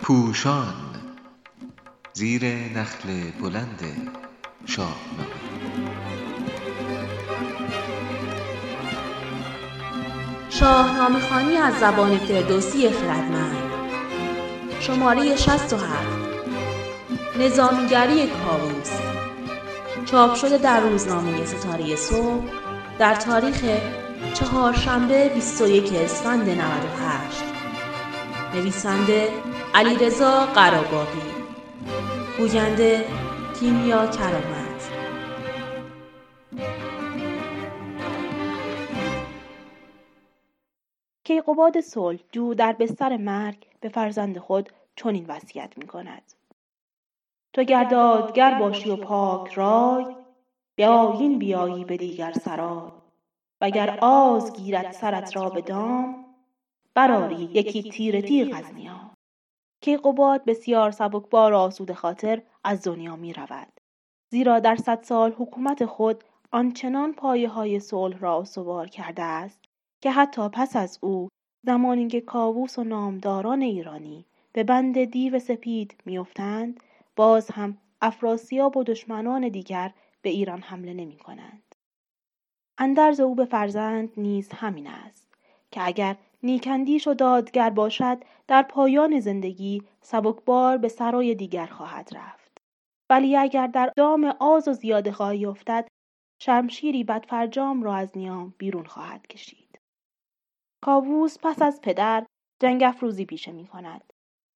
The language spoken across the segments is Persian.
پوشان زیر نخل بلند شاهنامه. شاهنامه خانی از زبان فردوسی خردمند. شماره 67 نظامیگری کاووس. چاپ شده در روزنامه ستاره صبح در تاریخ چهارشنبه 21 اسفند 98 نویسنده علیرضا قراباقی. گوینده کیمیا کرامت. کیقوباد صلح جو در بستر مرگ به فرزند خود چنین وصیت می کند. تو گردادگر باشی و پاک رای به آیین بیایی به دیگر سرای. وگر آز گیرد سرت را به دام براری یکی تیر تیغ از نیام کیقوباد بسیار سبکبار و آسوده خاطر از دنیا می رود. زیرا در صد سال حکومت خود آنچنان پایه های صلح را استوار کرده است که حتی پس از او زمانی که کاووس و نامداران ایرانی به بند دیو سپید میافتند باز هم افراسیاب و دشمنان دیگر به ایران حمله نمی کنند. اندرز او به فرزند نیز همین است که اگر نیکندیش و دادگر باشد در پایان زندگی سبکبار به سرای دیگر خواهد رفت ولی اگر در دام آز و زیاده خواهی افتد شمشیری بدفرجام را از نیام بیرون خواهد کشید کاووس پس از پدر جنگ افروزی پیشه می کند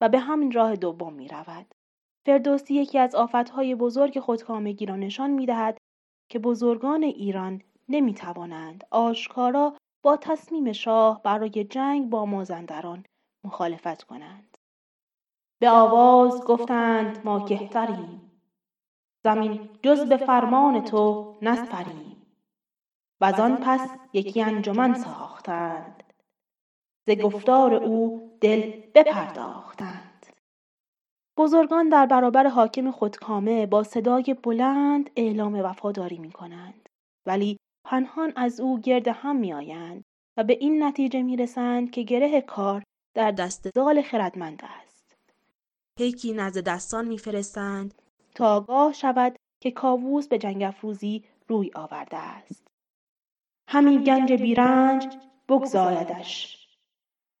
و به همین راه دوم می رود. فردوسی یکی از آفتهای بزرگ خودکامگی را نشان می دهد که بزرگان ایران نمی توانند آشکارا با تصمیم شاه برای جنگ با مازندران مخالفت کنند. به آواز گفتند ما کهتریم. زمین جز به فرمان تو نسپریم. و آن پس یکی انجمن ساختند. ز گفتار او دل بپرداختند. بزرگان در برابر حاکم خودکامه با صدای بلند اعلام وفاداری می کنند ولی پنهان از او گرد هم می آیند و به این نتیجه می رسند که گره کار در دست زال خردمند است. پیکی نزد دستان میفرستند تا آگاه شود که کاووس به جنگ افروزی روی آورده است. همی گنج بیرنج بگذایدش.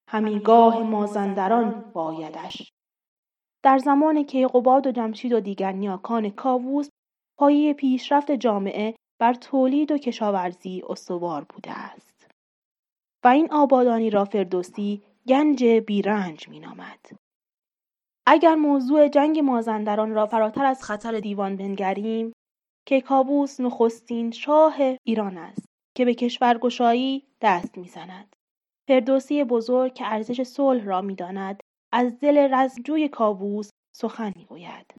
همی گاه مازندران بایدش. در زمان کیقوباد و جمشید و دیگر نیاکان کاووس پایه پیشرفت جامعه بر تولید و کشاورزی استوار بوده است. و این آبادانی را فردوسی گنج بیرنج مینامد. اگر موضوع جنگ مازندران را فراتر از خطر دیوان بنگریم که کابوس نخستین شاه ایران است که به کشورگشایی دست می‌زند. فردوسی بزرگ که ارزش صلح را می‌داند از دل رزمجوی کابوس سخن می‌گوید.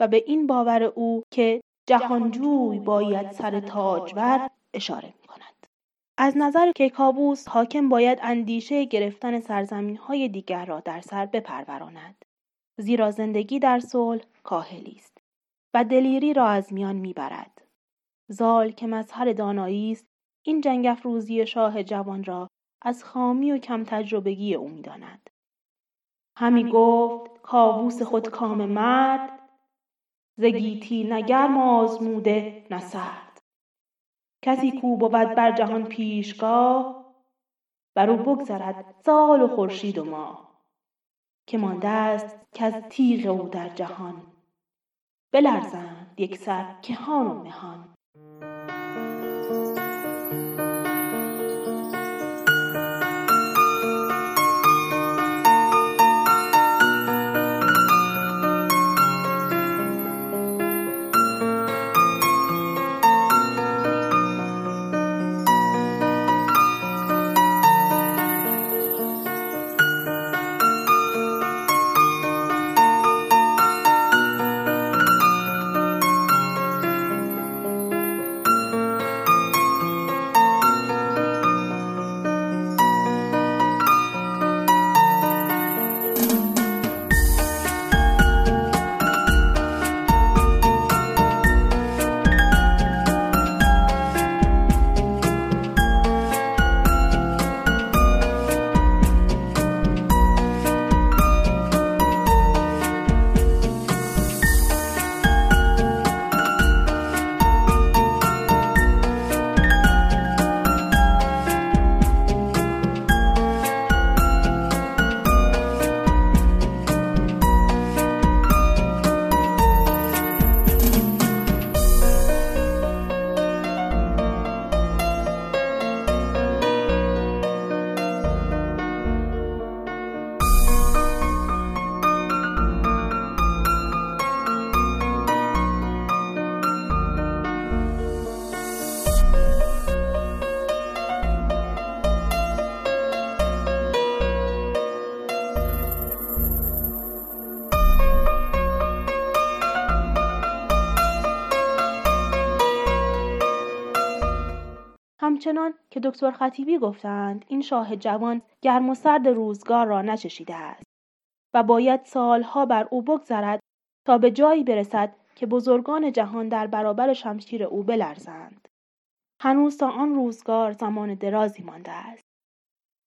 و به این باور او که جهانجوی باید سر تاجور اشاره می کند. از نظر کیکاووس حاکم باید اندیشه گرفتن سرزمین های دیگر را در سر بپروراند. زیرا زندگی در صلح کاهلی است و دلیری را از میان می‌برد. زال که مظهر دانایی است این جنگ افروزی شاه جوان را از خامی و کم تجربگی او می‌داند. همی گفت کاووس خود کام مرد زگیتی نگرم آزموده نه سرد. کسی کو بود بر جهان پیشگاه بر او بگذرد سال و خورشید و ماه. که مانده است کز تیغ او در جهان بلرزند یکسر کهان و مهان آنچنان که دکتر خطیبی گفتند این شاه جوان گرم و سرد روزگار را نچشیده است و باید سالها بر او بگذرد تا به جایی برسد که بزرگان جهان در برابر شمشیر او بلرزند. هنوز تا آن روزگار زمان درازی مانده است.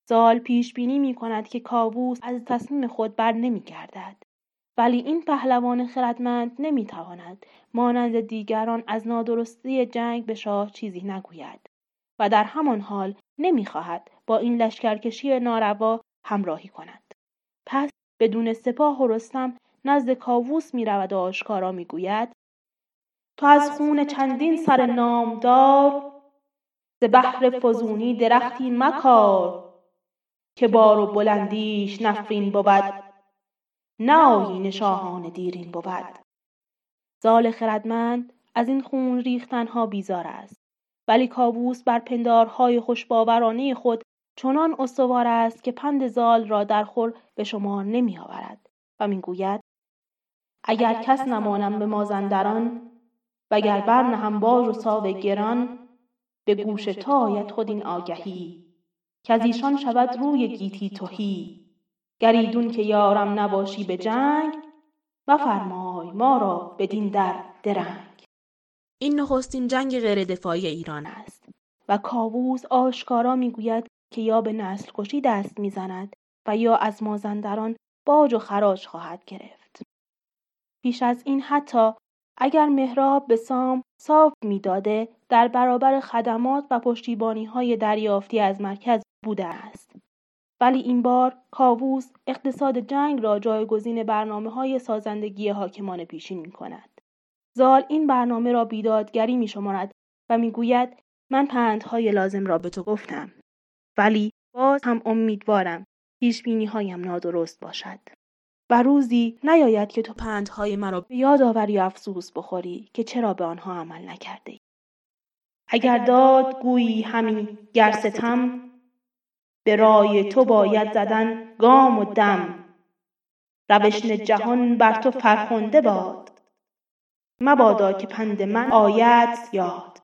زال پیش بینی می کند که کاووس از تصمیم خود بر نمی گردد. ولی این پهلوان خردمند نمی تواند مانند دیگران از نادرستی جنگ به شاه چیزی نگوید. و در همان حال نمی خواهد با این لشکرکشی ناروا همراهی کند. پس بدون سپاه و رستم نزد کاووس می رود و آشکارا می گوید تو از خون چندین سر نامدار ز بحر فزونی درختی مکار که بار و بلندیش نفرین بود نه آیین شاهان دیرین بود زال خردمند از این خون ریختنها بیزار است ولی کاووس بر پندارهای خوشباورانه خود چنان استوار است که پند زال را در خور به شما نمی آورد و می‌گوید اگر کس نمانم به مازندران وگر برنهم باژ و ساو گران به گوش تو آید خود این آگهی که از ایشان شود روی گیتی تهی. گریدون که یارم نباشی به جنگ فرمای ما را بدین در درنگ. این نخستین جنگ غیر دفاعی ایران است و کاووس آشکارا می‌گوید که یا به نسل کشی دست می‌زند و یا از مازندران باج و خراج خواهد گرفت پیش از این حتی اگر مهراب به سام صاف می‌داده در برابر خدمات و پشتیبانی های دریافتی از مرکز بوده است. ولی این بار کاووس اقتصاد جنگ را جایگزین برنامه های سازندگی حاکمان پیشین می کند. زال این برنامه را بیدادگری می شمارد و می گوید من پندهای لازم را به تو گفتم. ولی باز هم امیدوارم پیش هایم نادرست باشد. و روزی نیاید که تو پندهای مرا به یاد آوری و افسوس بخوری که چرا به آنها عمل نکرده اگر داد گویی همین گر ستم. به رای تو باید زدن گام و دم. روشن جهان بر تو فرخنده باد. مبادا که پند من آید یاد